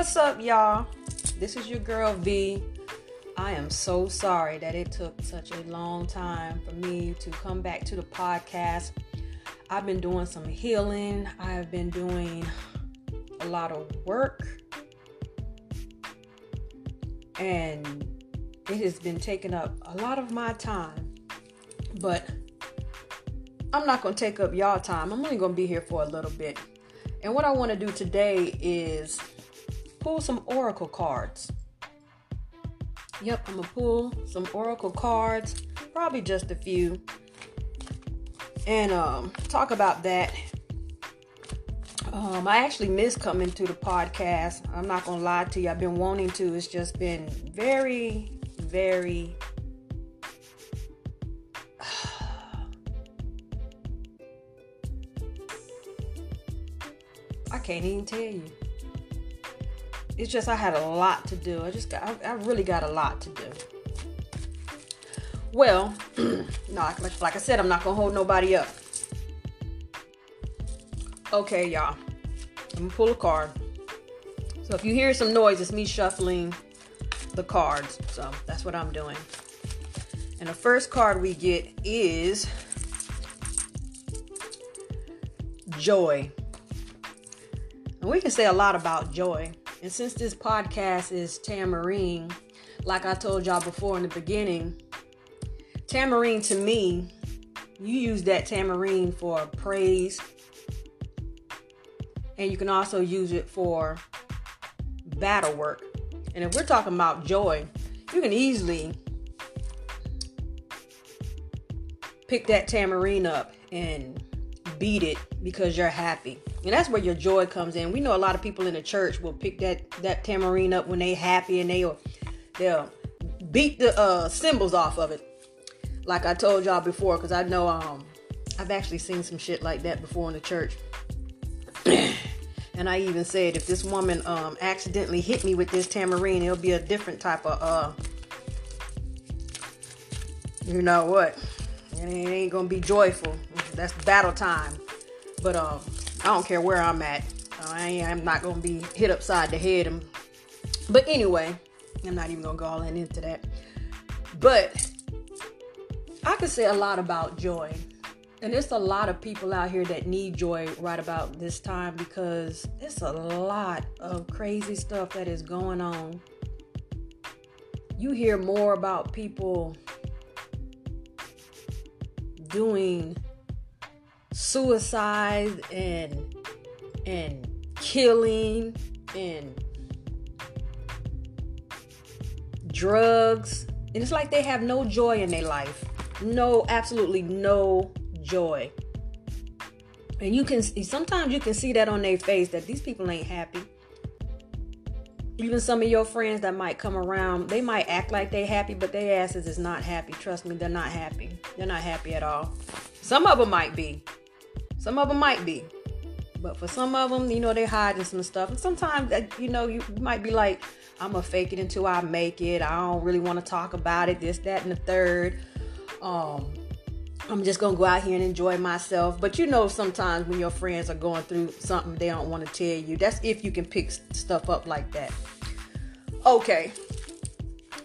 What's up, y'all? This is your girl V. I am so sorry that it took such a long time for me to come back to the podcast. I've been doing some healing, I have been doing a lot of work, and it has been taking up a lot of my time. But I'm not going to take up y'all time. I'm only going to be here for a little bit. And what I want to do today is pull some oracle cards. Yep, I'm gonna pull some oracle cards, probably just a few, and um, talk about that. Um, I actually miss coming to the podcast. I'm not gonna lie to you. I've been wanting to. It's just been very, very. I can't even tell you it's just I had a lot to do. I just got, I, I really got a lot to do. Well, no, like, like I said, I'm not gonna hold nobody up. Okay, y'all. I'm gonna pull a card. So if you hear some noise, it's me shuffling the cards. So that's what I'm doing. And the first card we get is joy. And we can say a lot about joy. And since this podcast is Tamarine, like I told y'all before in the beginning, Tamarine to me, you use that Tamarine for praise. And you can also use it for battle work. And if we're talking about joy, you can easily pick that tamarine up and beat it because you're happy. And that's where your joy comes in. We know a lot of people in the church will pick that that tamarine up when they happy and they'll they'll beat the uh, cymbals off of it. Like I told y'all before, because I know um I've actually seen some shit like that before in the church. and I even said if this woman um accidentally hit me with this tamarine, it'll be a different type of uh you know what? It ain't gonna be joyful. That's battle time. But um I don't care where I'm at. I am not gonna be hit upside the head. But anyway, I'm not even gonna go all in into that. But I could say a lot about joy. And there's a lot of people out here that need joy right about this time because it's a lot of crazy stuff that is going on. You hear more about people doing suicide and and killing and drugs. And it's like they have no joy in their life. No absolutely no joy. And you can sometimes you can see that on their face that these people ain't happy. Even some of your friends that might come around they might act like they happy but their asses is not happy. Trust me they're not happy. They're not happy at all. Some of them might be some of them might be. But for some of them, you know, they're hiding some stuff. And sometimes, you know, you might be like, I'm to fake it until I make it. I don't really want to talk about it, this, that, and the third. Um, I'm just to go out here and enjoy myself. But you know, sometimes when your friends are going through something they don't want to tell you, that's if you can pick stuff up like that. Okay.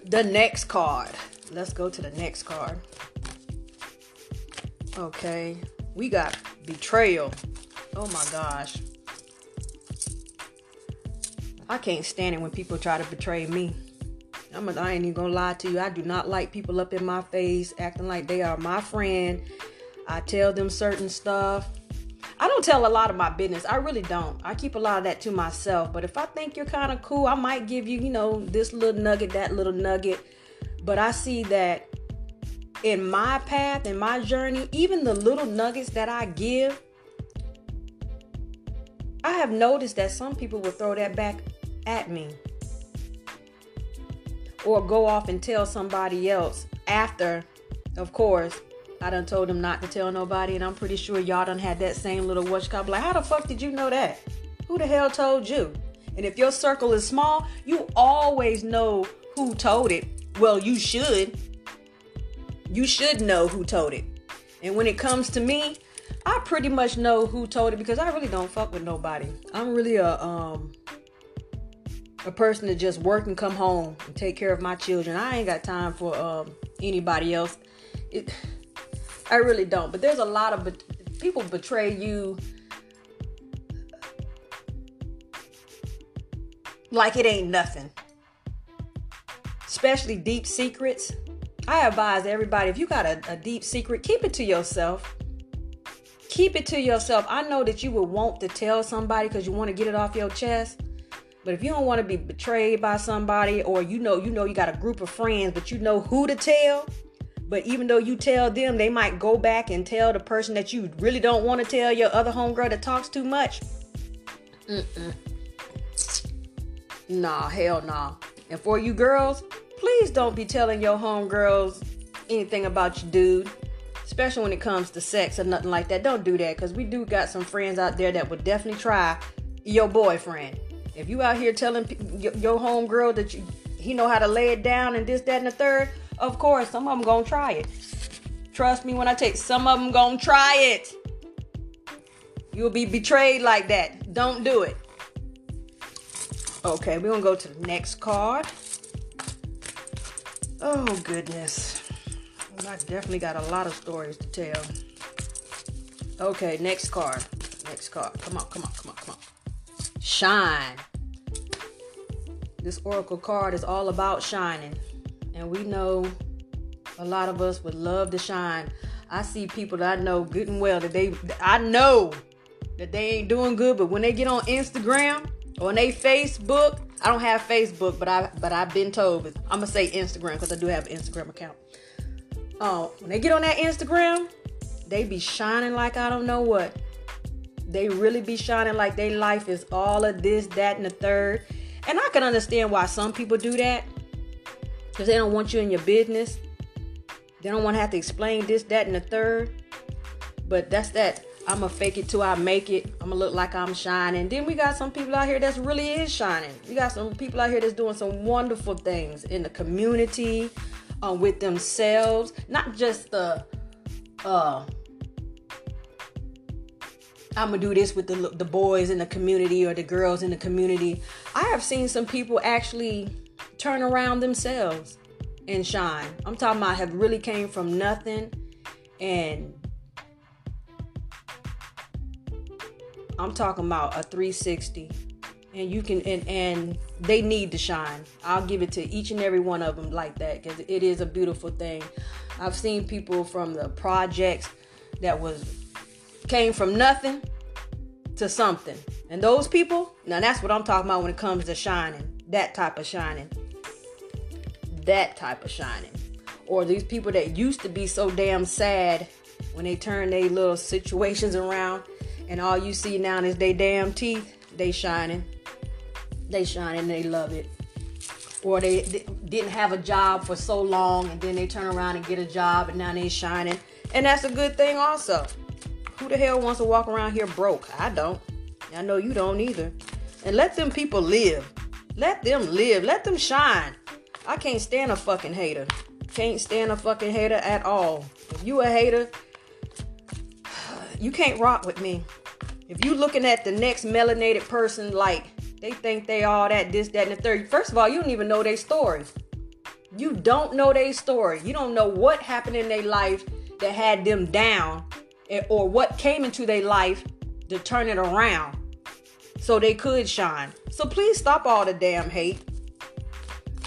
The next card. Let's go to the next card. Okay. We got betrayal. Oh my gosh. I can't stand it when people try to betray me. I'm a, I ain't even gonna lie to you. I do not like people up in my face acting like they are my friend. I tell them certain stuff. I don't tell a lot of my business. I really don't. I keep a lot of that to myself. But if I think you're kind of cool, I might give you, you know, this little nugget, that little nugget. But I see that in my path, in my journey, even the little nuggets that I give, I have noticed that some people will throw that back at me. Or go off and tell somebody else after, of course, I done told them not to tell nobody, and I'm pretty sure y'all done had that same little watch cop. Like, how the fuck did you know that? Who the hell told you? And if your circle is small, you always know who told it. Well, you should you should know who told it. And when it comes to me, I pretty much know who told it because I really don't fuck with nobody. I'm really a um a person to just work and come home and take care of my children. I ain't got time for um, anybody else. It, I really don't. But there's a lot of be- people betray you like it ain't nothing. Especially deep secrets. I advise everybody if you got a, a deep secret, keep it to yourself. Keep it to yourself. I know that you would want to tell somebody because you want to get it off your chest. But if you don't want to be betrayed by somebody, or you know, you know, you got a group of friends, but you know who to tell. But even though you tell them, they might go back and tell the person that you really don't want to tell your other homegirl that talks too much. Mm-mm. Nah, hell nah. And for you girls, please don't be telling your homegirls anything about your dude, especially when it comes to sex or nothing like that. Don't do that because we do got some friends out there that would definitely try your boyfriend. If you out here telling your, your homegirl that you, he know how to lay it down and this, that, and the third, of course, some of them gonna try it. Trust me when I take some of them gonna try it. You'll be betrayed like that. Don't do it. Okay, we're gonna go to the next card. Oh goodness. I definitely got a lot of stories to tell. Okay, next card. Next card. Come on, come on, come on, come on. Shine. This oracle card is all about shining. And we know a lot of us would love to shine. I see people that I know good and well that they I know that they ain't doing good, but when they get on Instagram or on they Facebook, I don't have Facebook, but I but I've been told. I'm gonna say Instagram because I do have an Instagram account. Uh, when they get on that Instagram, they be shining like I don't know what. They really be shining like their life is all of this, that, and the third. And I can understand why some people do that. Because they don't want you in your business. They don't want to have to explain this, that, and the third. But that's that. I'm gonna fake it till I make it. I'm gonna look like I'm shining. Then we got some people out here that's really is shining. We got some people out here that's doing some wonderful things in the community, uh, with themselves, not just the uh I'm gonna do this with the the boys in the community or the girls in the community. I have seen some people actually turn around themselves and shine. I'm talking about have really came from nothing and I'm talking about a 360 and you can and and they need to shine. I'll give it to each and every one of them like that cuz it is a beautiful thing. I've seen people from the projects that was came from nothing to something. And those people, now that's what I'm talking about when it comes to shining. That type of shining that type of shining. Or these people that used to be so damn sad when they turn their little situations around and all you see now is they damn teeth, they shining. They shining, they love it. Or they, they didn't have a job for so long and then they turn around and get a job and now they shining. And that's a good thing also. Who the hell wants to walk around here broke? I don't. I know you don't either. And let them people live. Let them live. Let them shine. I can't stand a fucking hater. Can't stand a fucking hater at all. If you a hater, you can't rock with me. If you looking at the next melanated person like they think they all that, this, that, and the third. First of all, you don't even know their story. You don't know their story. You don't know what happened in their life that had them down or what came into their life to turn it around so they could shine. So please stop all the damn hate.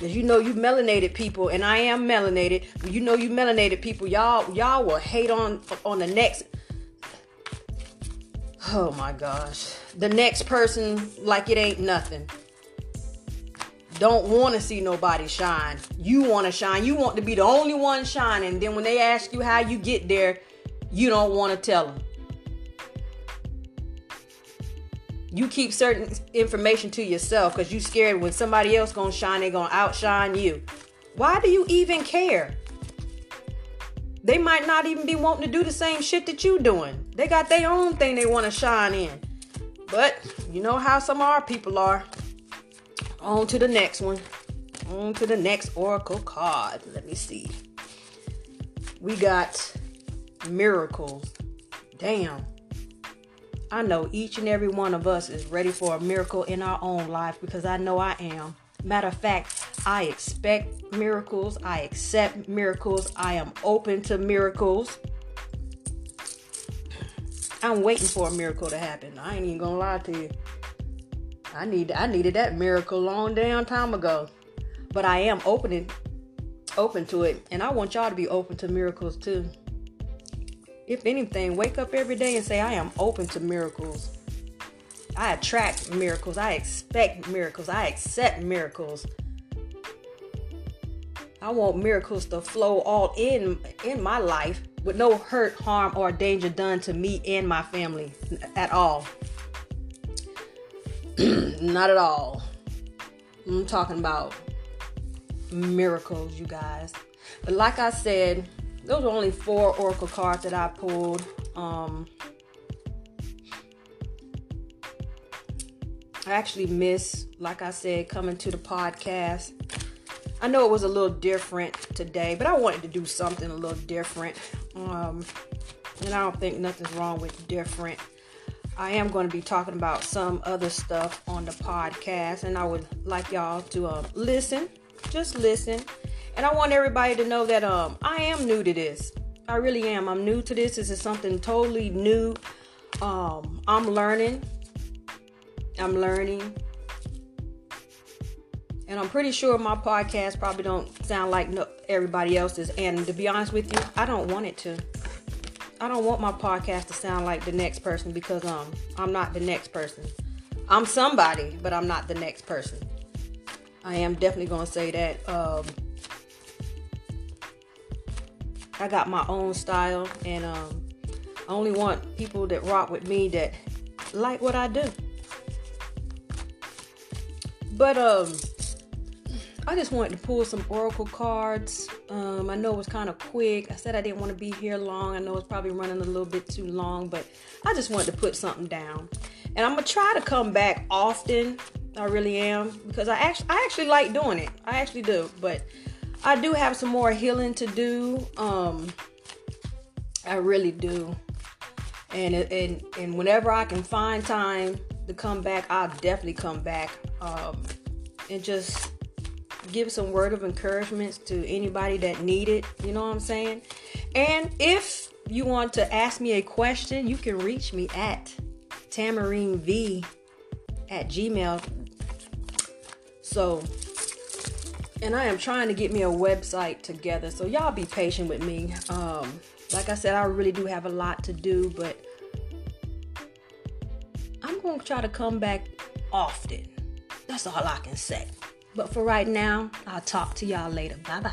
You know you melanated people, and I am melanated. You know you melanated people. Y'all, y'all will hate on on the next. Oh my gosh, the next person like it ain't nothing. Don't want to see nobody shine. You want to shine. You want to be the only one shining. Then when they ask you how you get there, you don't want to tell them. you keep certain information to yourself because you scared when somebody else gonna shine, they gonna outshine you. Why do you even care? They might not even be wanting to do the same shit that you doing. They got their own thing they want to shine in. But you know how some of our people are. On to the next one. On to the next oracle card. Let me see. We got miracles. Damn. I know each and every one of us is ready for a miracle in our own life because I know I am. Matter of fact, I expect miracles. I accept miracles. I am open to miracles. I'm waiting for a miracle to happen. I ain't even gonna lie to you. I need I needed that miracle long damn time ago. But I am opening open to it. And I want y'all to be open to miracles too. If anything, wake up every day and say, I am open to miracles. I attract miracles. I expect miracles. I accept miracles. I want miracles to flow all in in my life with no hurt, harm, or danger done to me and my family at all. Not at all. I'm talking about miracles, you guys. But like I said, those were only four oracle cards that I pulled. Um, I actually miss, like I said, coming to the podcast. I know it was a little different today, but I wanted to do something a little different. Um, and I don't think nothing's wrong with different. I am going to be talking about some other stuff on the podcast, and I would like y'all to uh, listen. Just listen. And I want everybody to know that um, I am new to this. I really am. I'm new to this. This is something totally new. Um, I'm learning. I'm learning. And I'm pretty sure my podcast probably don't sound like no, everybody else's. And to be honest with you, I don't want it to. I don't want my podcast to sound like the next person because um I'm not the next person. I'm somebody, but I'm not the next person. I am definitely gonna say that. Um, I got my own style, and um, I only want people that rock with me that like what I do. But um, I just wanted to pull some oracle cards. Um, I know it was kind of quick. I said I didn't want to be here long. I know it's probably running a little bit too long, but I just wanted to put something down. And I'm gonna try to come back often. I really am because I actually I actually like doing it. I actually do, but I do have some more healing to do. Um, I really do. And and and whenever I can find time to come back, I'll definitely come back um, and just give some word of encouragement to anybody that need it. You know what I'm saying? And if you want to ask me a question, you can reach me at tamarinv at gmail. So, and I am trying to get me a website together. So y'all be patient with me. Um, like I said, I really do have a lot to do, but I'm going to try to come back often. That's all I can say. But for right now, I'll talk to y'all later. Bye bye.